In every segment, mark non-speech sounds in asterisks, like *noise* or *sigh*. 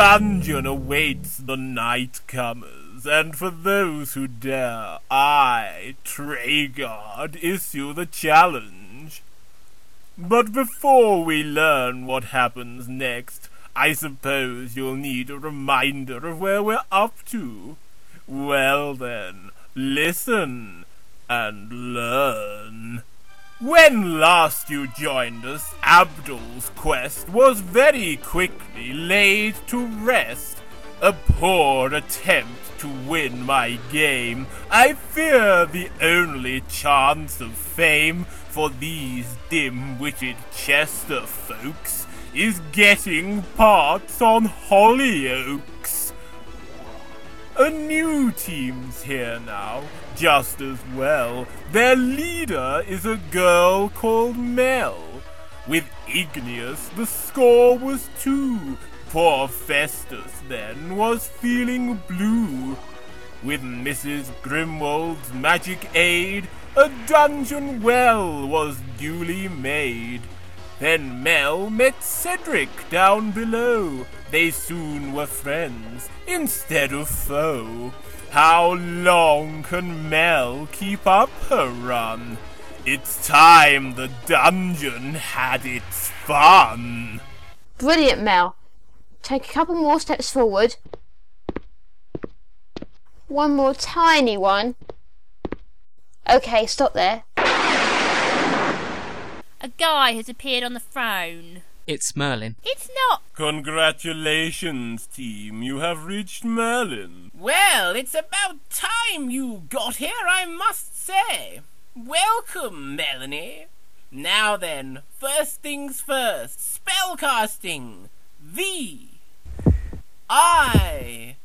dungeon awaits the nightcomers, and for those who dare, I, Treguard, issue the challenge. But before we learn what happens next, I suppose you'll need a reminder of where we're up to. Well then, listen and learn. When last you joined us, Abdul's quest was very quickly laid to rest. A poor attempt to win my game. I fear the only chance of fame for these dim-witted Chester folks is getting parts on Hollyoaks. A new team's here now, just as well. Their leader is a girl called Mel. With Igneous, the score was two. Poor Festus, then, was feeling blue. With Mrs. Grimwald's magic aid, a dungeon well was duly made. Then Mel met Cedric down below. They soon were friends instead of foe. How long can Mel keep up her run? It's time the dungeon had its fun. Brilliant, Mel. Take a couple more steps forward. One more tiny one. Okay, stop there. A guy has appeared on the throne. It's Merlin. It's not. Congratulations, team. You have reached Merlin. Well, it's about time you got here, I must say. Welcome, Melanie. Now then, first things first, spellcasting. V I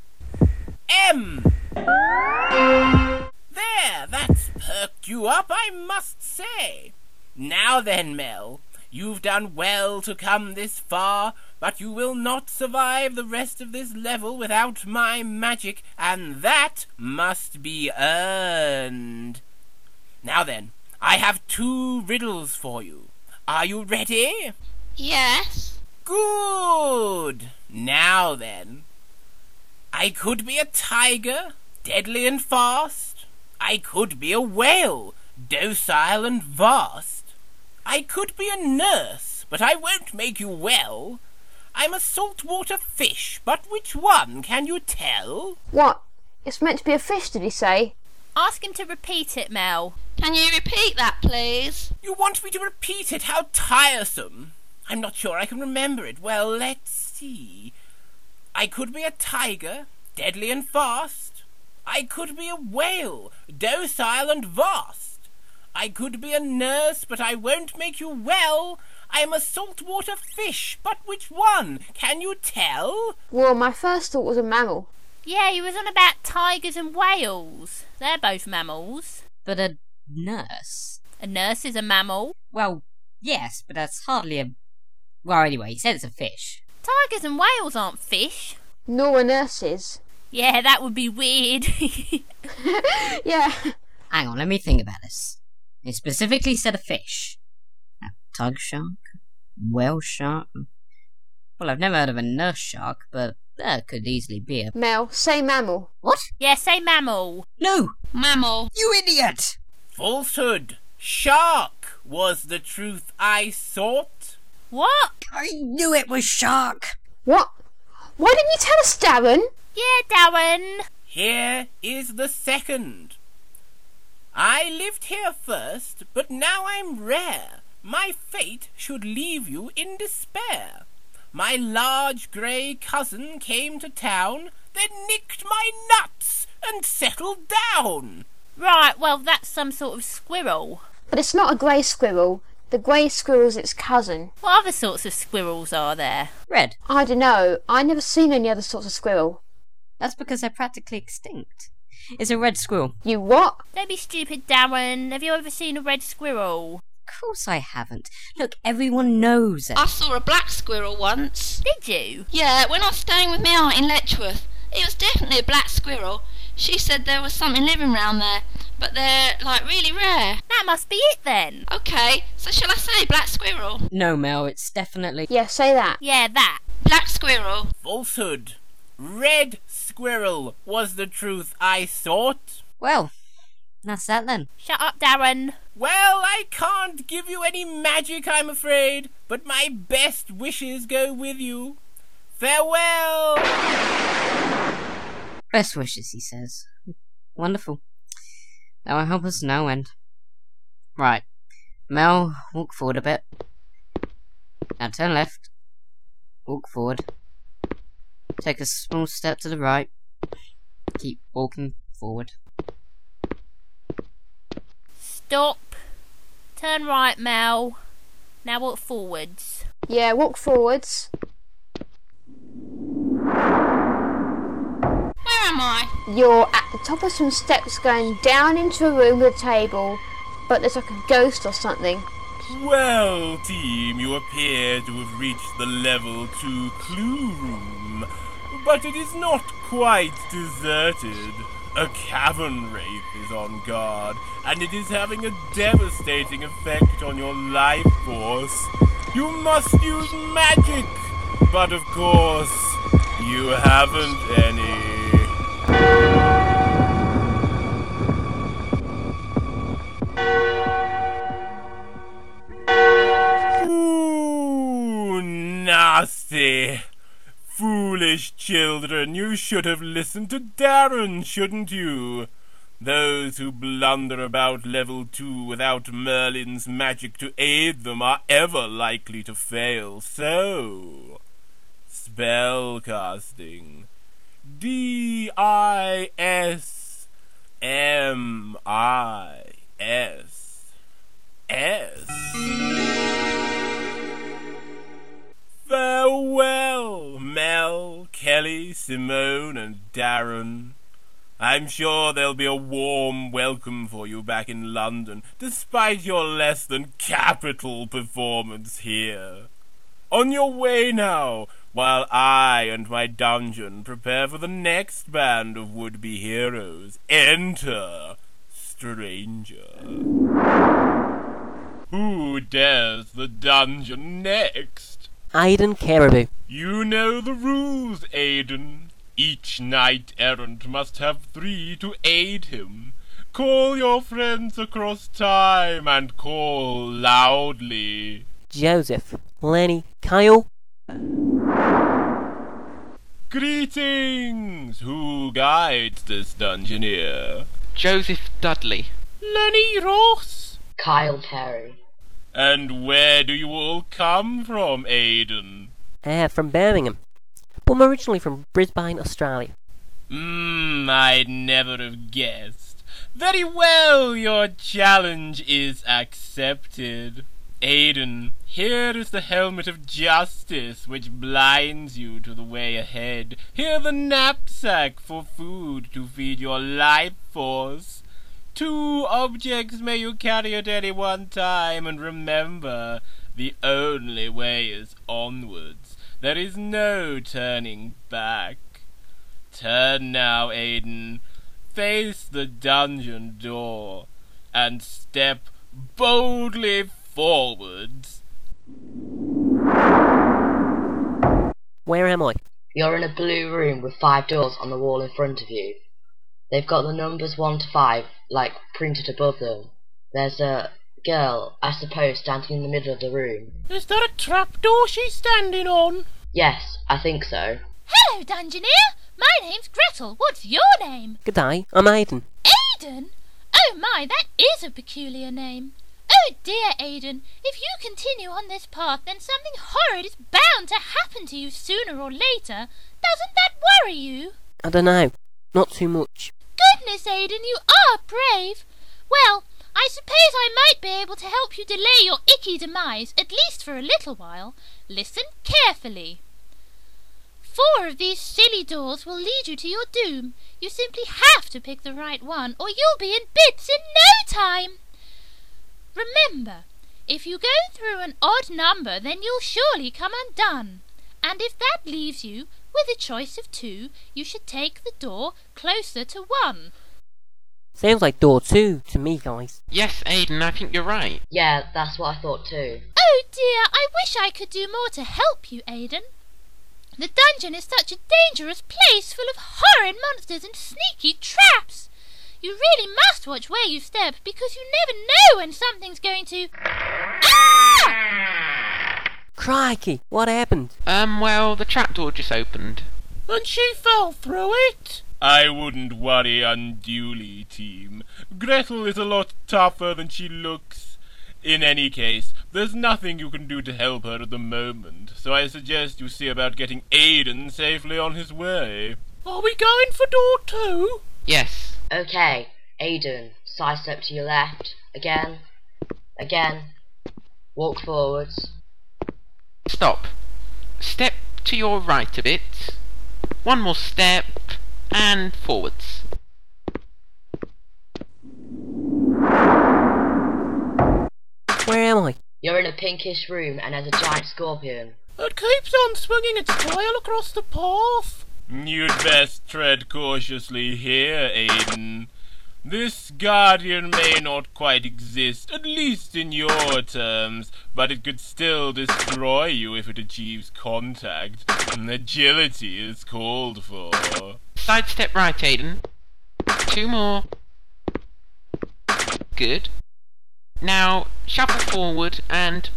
M. There, that's perked you up, I must say. Now then, Mel, you've done well to come this far, but you will not survive the rest of this level without my magic, and that must be earned. Now then, I have two riddles for you. Are you ready? Yes. Good. Now then, I could be a tiger, deadly and fast. I could be a whale, docile and vast. I could be a nurse, but I won't make you well. I'm a saltwater fish, but which one can you tell? What? It's meant to be a fish, did he say? Ask him to repeat it, Mel. Can you repeat that, please? You want me to repeat it? How tiresome. I'm not sure I can remember it. Well, let's see. I could be a tiger, deadly and fast. I could be a whale, docile and vast. I could be a nurse, but I won't make you well. I'm a saltwater fish, but which one? Can you tell? Well, my first thought was a mammal. Yeah, he was on about tigers and whales. They're both mammals. But a nurse? A nurse is a mammal. Well, yes, but that's hardly a. Well, anyway, he said it's a fish. Tigers and whales aren't fish. Nor are nurses. Yeah, that would be weird. *laughs* *laughs* yeah. Hang on, let me think about this. It specifically said a fish. A tug shark? Whale shark? Well, I've never heard of a nurse shark, but there could easily be a. Mel, say mammal. What? yeah, say mammal. No! Mammal. You idiot! Falsehood. Shark was the truth I sought. What? I knew it was shark! What? Why didn't you tell us, Darren? Yeah, Darren. Here is the second. I lived here first, but now I'm rare. My fate should leave you in despair. My large grey cousin came to town, then nicked my nuts and settled down. Right, well, that's some sort of squirrel. But it's not a grey squirrel. The grey squirrel's its cousin. What other sorts of squirrels are there? Red. I don't know. I never seen any other sorts of squirrel. That's because they're practically extinct. It's a red squirrel. You what? Don't be stupid, Darren. Have you ever seen a red squirrel? Of course I haven't. Look, everyone knows it. I saw a black squirrel once. Did you? Yeah, when I was staying with my aunt in Letchworth. It was definitely a black squirrel. She said there was something living round there. but they're like really rare. That must be it then. Okay, so shall I say black squirrel? No, Mel, it's definitely. Yeah, say that. Yeah, that. Black squirrel. Falsehood. Red squirrel was the truth I sought. Well, that's that then. Shut up, Darren. Well, I can't give you any magic, I'm afraid, but my best wishes go with you. Farewell! Best wishes, he says. Wonderful. That will help us no end. Right. Mel, walk forward a bit. Now turn left. Walk forward. Take a small step to the right. Keep walking forward. Stop. Turn right, Mel. Now walk forwards. Yeah, walk forwards. Where am I? You're at the top of some steps going down into a room with a table, but there's like a ghost or something. Well, team, you appear to have reached the level 2 clue room, but it is not quite deserted. A cavern wraith is on guard, and it is having a devastating effect on your life force. You must use magic, but of course, you haven't any. Nasty. Foolish children, you should have listened to Darren, shouldn't you? Those who blunder about level 2 without Merlin's magic to aid them are ever likely to fail. So, spell casting. D I S M I S S. Farewell, Mel, Kelly, Simone, and Darren. I'm sure there'll be a warm welcome for you back in London, despite your less than capital performance here. On your way now, while I and my dungeon prepare for the next band of would-be heroes. Enter, stranger. Who dares the dungeon next? Aidan Caribou. You know the rules, Aiden. Each knight errant must have three to aid him. Call your friends across time and call loudly. Joseph. Lenny. Kyle. Greetings! Who guides this dungeoneer? Joseph Dudley. Lenny Ross! Kyle Terry. And where do you all come from, Aiden? Uh, from Birmingham. But I'm originally from Brisbane, Australia. Mmm, I'd never have guessed. Very well, your challenge is accepted. Aiden, here is the helmet of justice which blinds you to the way ahead. Here the knapsack for food to feed your life force. Two objects may you carry at any one time, and remember, the only way is onwards. There is no turning back. Turn now, Aiden. Face the dungeon door, and step boldly forwards. Where am I? You're in a blue room with five doors on the wall in front of you. They've got the numbers 1 to 5, like, printed above them. There's a girl, I suppose, standing in the middle of the room. Is that a trapdoor she's standing on? Yes, I think so. Hello, Dungeoneer. My name's Gretel. What's your name? Good day, I'm Aiden. Aiden? Oh my, that is a peculiar name. Oh dear, Aiden, if you continue on this path, then something horrid is bound to happen to you sooner or later. Doesn't that worry you? I don't know. Not too much. Goodness, Aidan, you are brave. Well, I suppose I might be able to help you delay your icky demise, at least for a little while. Listen carefully. Four of these silly doors will lead you to your doom. You simply have to pick the right one, or you'll be in bits in no time. Remember, if you go through an odd number, then you'll surely come undone. And if that leaves you with a choice of two, you should take the door closer to one. Sounds like door two to me, guys. Yes, Aiden, I think you're right. Yeah, that's what I thought too. Oh dear, I wish I could do more to help you, Aidan. The dungeon is such a dangerous place full of horrid monsters and sneaky traps. You really must watch where you step because you never know when something's going to. Ah! Crikey, what happened? Um, well, the trapdoor just opened. And she fell through it. I wouldn't worry unduly, team. Gretel is a lot tougher than she looks. In any case, there's nothing you can do to help her at the moment, so I suggest you see about getting Aidan safely on his way. Are we going for door two? Yes. Okay, Aiden, sidestep to your left. Again. Again. Walk forwards. Stop. Step to your right a bit. One more step. And forwards. Where am I? You're in a pinkish room and there's a giant scorpion. It keeps on swinging its tail across the path. You'd best tread cautiously here, Aiden. This guardian may not quite exist, at least in your terms, but it could still destroy you if it achieves contact. Agility is called for. Sidestep right, Aiden. Two more. Good. Now, shuffle forward and...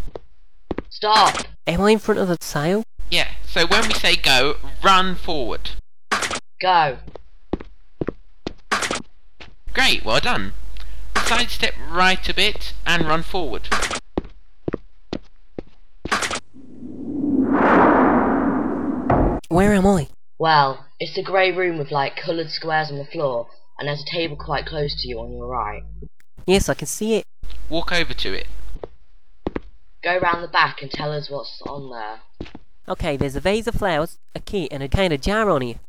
Stop! Am I in front of the sail? Yeah, so when we say go, run forward. Go! Great, well done. Sidestep right a bit and run forward. Where am I? Well, it's a grey room with like coloured squares on the floor, and there's a table quite close to you on your right. Yes, I can see it. Walk over to it. Go round the back and tell us what's on there. Okay, there's a vase of flowers, a key, and a kind of jar on here.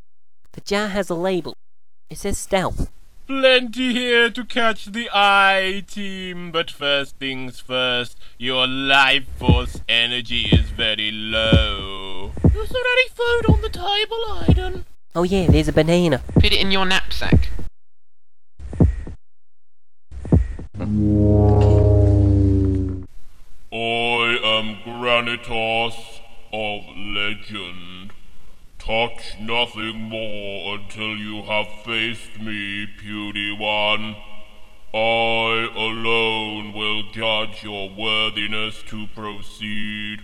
The jar has a label. It says stealth. Plenty here to catch the eye, team. But first things first, your life force energy is very low. Is there any food on the table, Aiden? Oh yeah, there's a banana. Put it in your knapsack. I am Granitas of legend. Touch nothing more until you have faced me, puny one. I alone will judge your worthiness to proceed.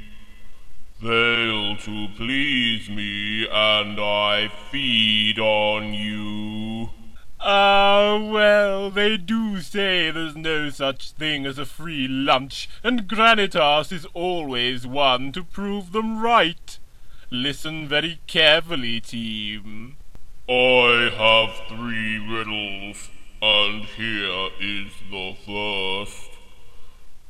Fail to please me, and I feed on you. Ah, well, they do say there's no such thing as a free lunch, and Granitas is always one to prove them right. Listen very carefully, team. I have three riddles, and here is the first.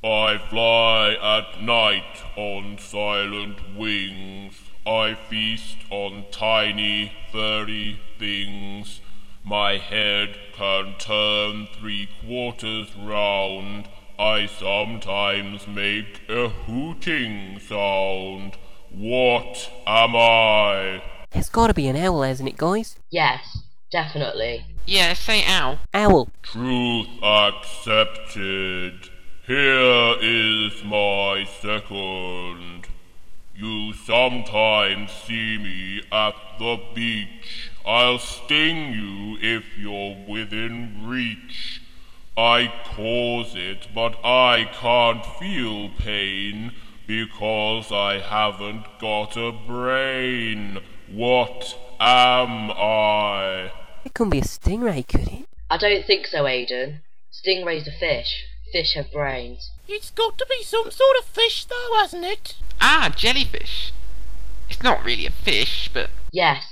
I fly at night on silent wings. I feast on tiny, furry things. My head can turn three quarters round. I sometimes make a hooting sound. What am I? It's gotta be an owl, hasn't it, guys? Yes, definitely. Yeah, say ow. Owl. Truth accepted. Here is my second. You sometimes see me at the beach. I'll sting you if you're within reach. I cause it, but I can't feel pain because I haven't got a brain. What am I? It couldn't be a stingray, could it? I don't think so, Aiden. Stingrays are fish. Fish have brains. It's got to be some sort of fish, though, hasn't it? Ah, jellyfish. It's not really a fish, but Yes.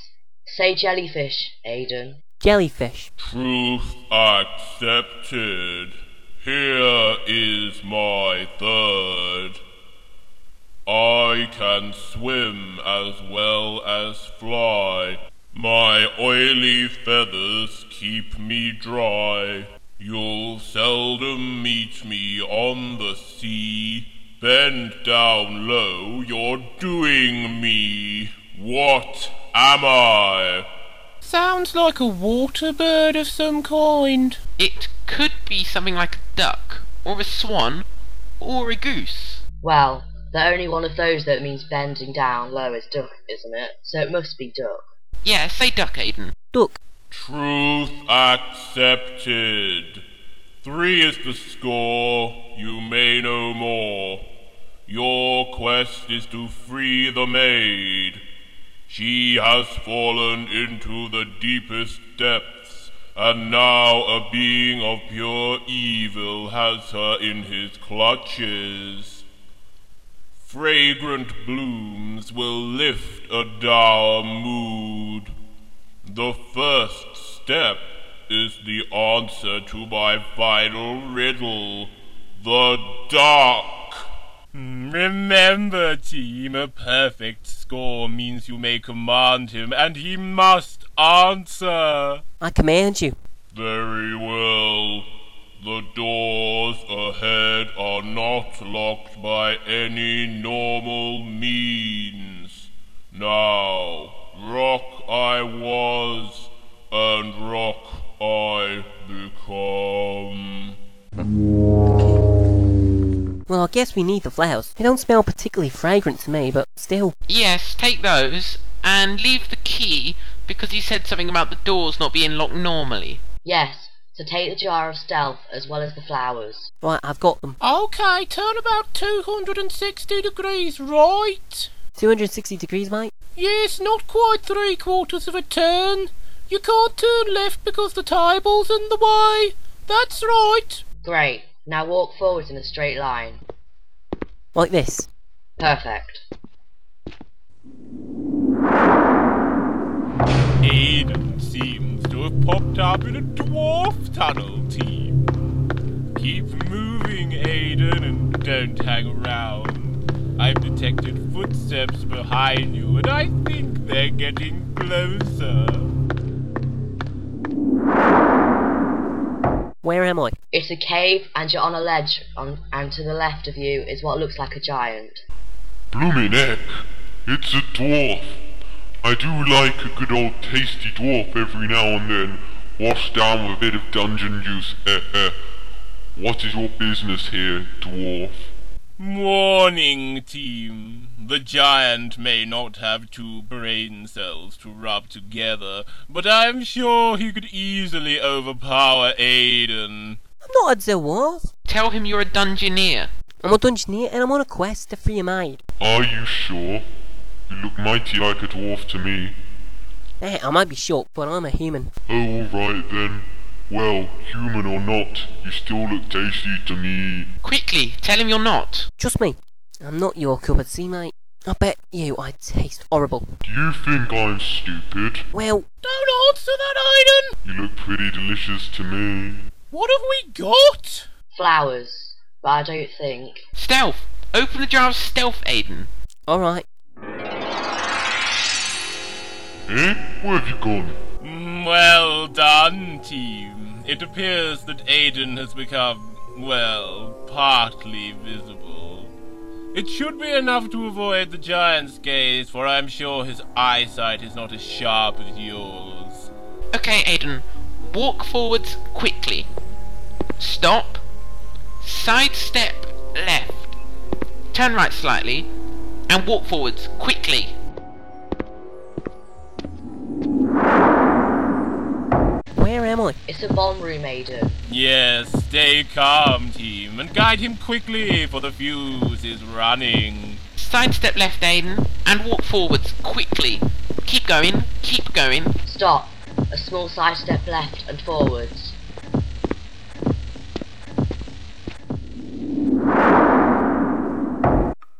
Say jellyfish, Aiden. Jellyfish. Truth accepted. Here is my third. I can swim as well as fly. My oily feathers keep me dry. You'll seldom meet me on the sea. Bend down low, you're doing me. What am I? sounds like a water bird of some kind. It could be something like a duck, or a swan, or a goose. Well, the only one of those that means bending down low is duck, isn't it? So it must be duck. Yeah, say duck, Aiden. Duck. Truth accepted. Three is the score. You may know more. Your quest is to free the maid. She has fallen into the deepest depths, and now a being of pure evil has her in his clutches. Fragrant blooms will lift a dour mood. The first step is the answer to my final riddle, the dark. Remember, team, a perfect score means you may command him, and he must answer. I command you. Very well. The doors ahead are not locked by any normal means. Now, rock I was, and rock I become. Well, I guess we need the flowers. They don't smell particularly fragrant to me, but still. Yes, take those, and leave the key, because he said something about the doors not being locked normally. Yes, so take the jar of stealth as well as the flowers. Right, I've got them. Okay, turn about 260 degrees right. 260 degrees, mate? Yes, not quite three quarters of a turn. You can't turn left because the table's in the way. That's right. Great. Now walk forwards in a straight line. Like this. Perfect. Popped up in a dwarf tunnel team. Keep moving, Aiden, and don't hang around. I've detected footsteps behind you, and I think they're getting closer. Where am I? It's a cave and you're on a ledge on, and to the left of you is what looks like a giant. Bloomin' heck, it's a dwarf. I do like a good old tasty dwarf every now and then, washed down with a bit of dungeon juice, eh *laughs* eh. What is your business here, dwarf? Warning, team. The giant may not have two brain cells to rub together, but I'm sure he could easily overpower Aiden. I'm not a dwarf. Tell him you're a dungeoneer. I'm a dungeoneer and I'm on a quest to free a maid. Are you sure? You look mighty like a dwarf to me. Eh, I might be short, but I'm a human. Oh, alright then. Well, human or not, you still look tasty to me. Quickly, tell him you're not. Trust me, I'm not your cup of tea, mate. I bet you I taste horrible. Do you think I'm stupid? Well, Don't answer that, Aiden! You look pretty delicious to me. What have we got? Flowers. But I don't think. Stealth! Open the jar of stealth, Aiden. alright. Eh? Where have you gone? Well done, team. It appears that Aiden has become, well, partly visible. It should be enough to avoid the giant's gaze, for I'm sure his eyesight is not as sharp as yours. Okay, Aiden. Walk forwards quickly. Stop. Sidestep left. Turn right slightly. And walk forwards quickly. Where am I? It's a bomb room, Aiden. Yes, stay calm, team, and guide him quickly, for the fuse is running. Sidestep left, Aiden. And walk forwards quickly. Keep going. Keep going. Stop. A small side step left and forwards.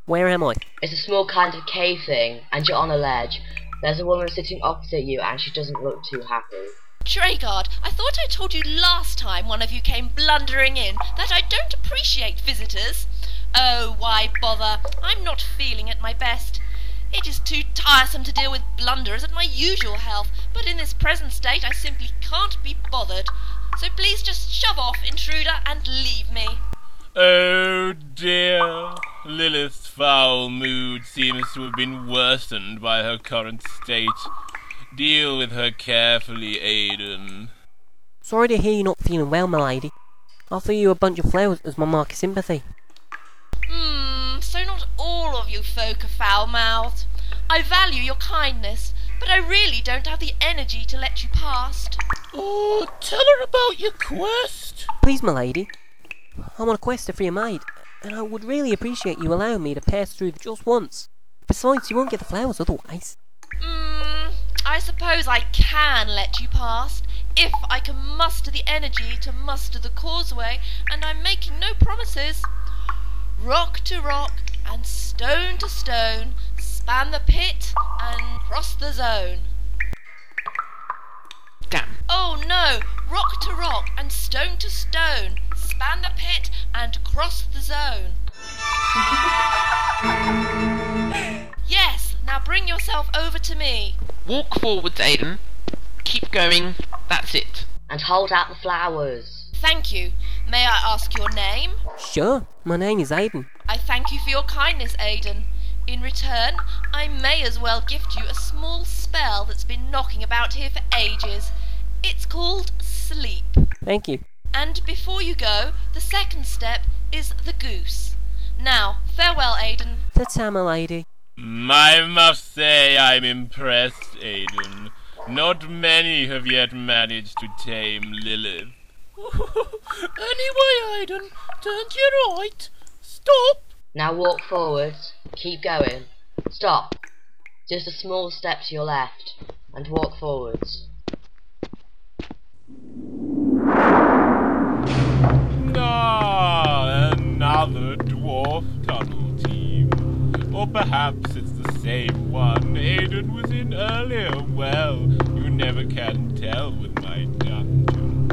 Where am I? It's a small kind of cave thing, and you're on a ledge. There's a woman sitting opposite you, and she doesn't look too happy. Treguard, I thought I told you last time one of you came blundering in that I don't appreciate visitors. Oh, why bother? I'm not feeling at my best. It is too tiresome to deal with blunderers at my usual health, but in this present state I simply can't be bothered. So please just shove off, intruder, and leave me. Oh dear. Lilith's foul mood seems to have been worsened by her current state. Deal with her carefully, Aiden. Sorry to hear you're not feeling well, my lady. I'll throw you a bunch of flowers as my mark of sympathy. Hmm, so not all of you folk are foul-mouthed. I value your kindness, but I really don't have the energy to let you past. Oh, tell her about your quest. Please, my lady. I'm on a quest to free a maid, and I would really appreciate you allowing me to pass through just once. Besides, you won't get the flowers otherwise. Hmm, I suppose I can let you past, if I can muster the energy to muster the causeway, and I'm making no promises. Rock to rock, and stone to stone, span the pit, and cross the zone. Damn. Oh no! Rock to rock, and stone to stone, span the pit, and cross the zone. yes, now bring yourself over to me. Walk forwards, Aiden. Keep going. That's it. And hold out the flowers. Thank you. May I ask your name? Sure, my name is Aiden. I thank you for your kindness, Aidan. In return, I may as well gift you a small spell that's been knocking about here for ages. It's called sleep. Thank you. And before you go, the second step is the goose. Now, farewell, Aidan. That's how, my lady. I must say I'm impressed, Aiden. Not many have yet managed to tame Lilith. *laughs* anyway, Aiden, turn to your right. Stop. Now walk forwards. Keep going. Stop. Just a small step to your left. And walk forwards. Ah, another dwarf tunnel team. Or perhaps it's the same one Aiden was in earlier. Well, you never can tell with my dungeon.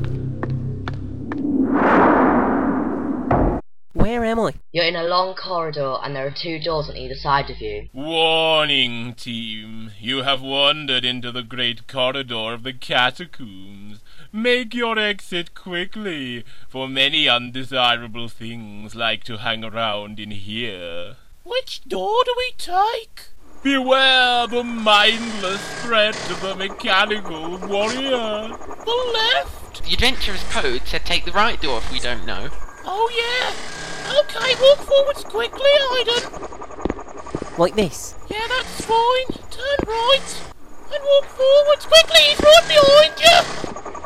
Where am I? You're in a long corridor and there are two doors on either side of you. Warning, team. You have wandered into the great corridor of the catacombs. Make your exit quickly, for many undesirable things like to hang around in here. Which door do we take? Beware the mindless threat of the mechanical warrior. The left? The adventurer's code said take the right door if we don't know. Oh yeah. Okay, walk forwards quickly, Aiden. Like this. Yeah, that's fine. Turn right. And walk forwards quickly, he's right behind you.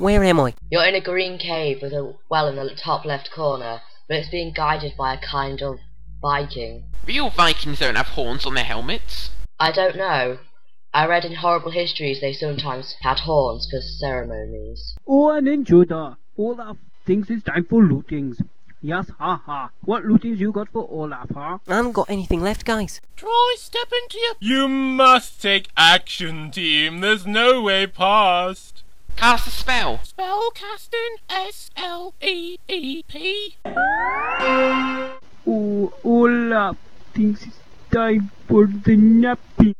Where am I? You're in a green cave with a well in the top left corner, but it's being guided by a kind of Viking. Real Vikings don't have horns on their helmets. I don't know. I read in horrible histories they sometimes had horns for ceremonies. Oh, an intruder. Olaf thinks it's time for lootings. Yes, ha ha. What lootings you got for Olaf, huh? I haven't got anything left, guys. Try step into your... You must take action, team. There's no way past. Cast a spell. Spell casting S L E E P. Oh, Olaf thinks it's time for the nappy.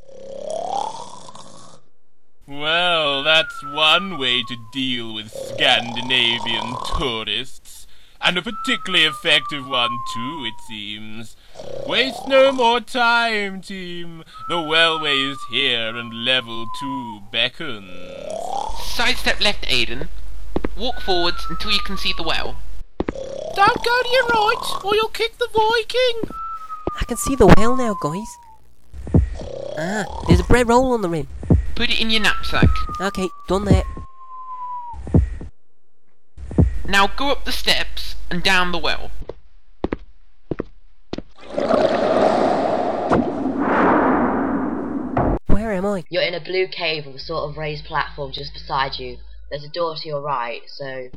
Well, that's one way to deal with Scandinavian tourists. And a particularly effective one, too, it seems. Waste no more time, team. The wellway is here and level two beckons. Sidestep left, Aiden. Walk forwards until you can see the well. Don't go to your right, or you'll kick the Viking. I can see the well now, guys. Ah, there's a bread roll on the rim. Put it in your knapsack. Okay, done that. Now go up the steps and down the well. Where am I? You're in a blue cave with a sort of raised platform just beside you. There's a door to your right, so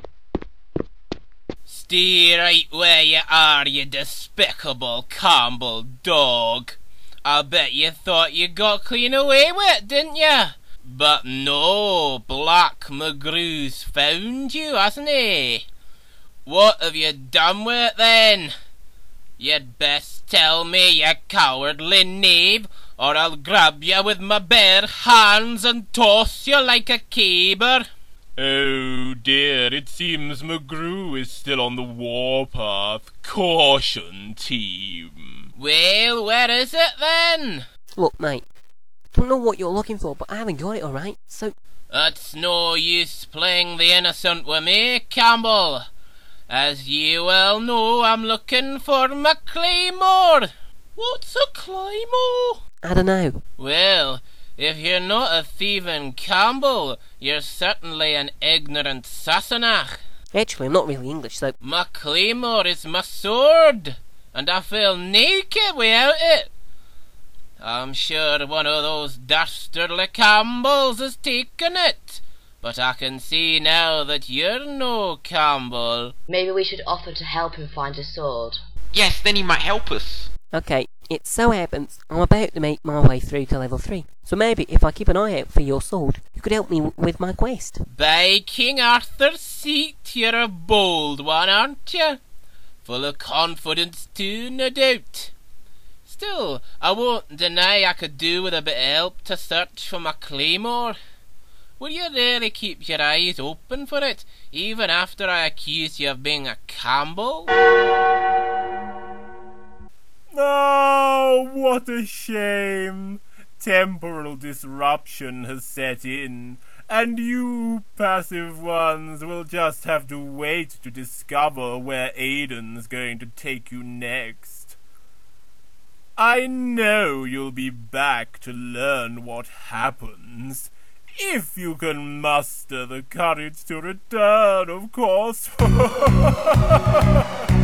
Stay right where you are, you despicable Campbell dog. I bet you thought you got clean away with it, didn't you? But no, Black McGrew's found you, hasn't he? What have you done with it then? You'd best tell me, you cowardly knave, or I'll grab you with my bare hands and toss you like a caber. Oh dear, it seems McGrew is still on the warpath. Caution, team. Well, where is it then? Look, mate, I don't know what you're looking for, but I haven't got it, alright? So, It's no use playing the innocent with me, Campbell. As you well know, I'm looking for my claymore. What's a claymore? I don't know. Well, if you're not a thieving Campbell, you're certainly an ignorant Sassenach. Actually, I'm not really English, so. My claymore is my sword, and I feel naked without it. I'm sure one of those dastardly Campbells has taken it, but I can see now that you're no Campbell. Maybe we should offer to help him find his sword. Yes, then he might help us. Okay, it so happens I'm about to make my way through to level 3. So maybe if I keep an eye out for your sword, you could help me w- with my quest. By King Arthur's seat, you're a bold one, aren't you? Full of confidence too, no doubt. Still, I won't deny I could do with a bit of help to search for my claymore. Will you really keep your eyes open for it, even after I accuse you of being a Campbell? What a shame! Temporal disruption has set in, and you passive ones will just have to wait to discover where Aiden's going to take you next. I know you'll be back to learn what happens. If you can muster the courage to return, of course. *laughs*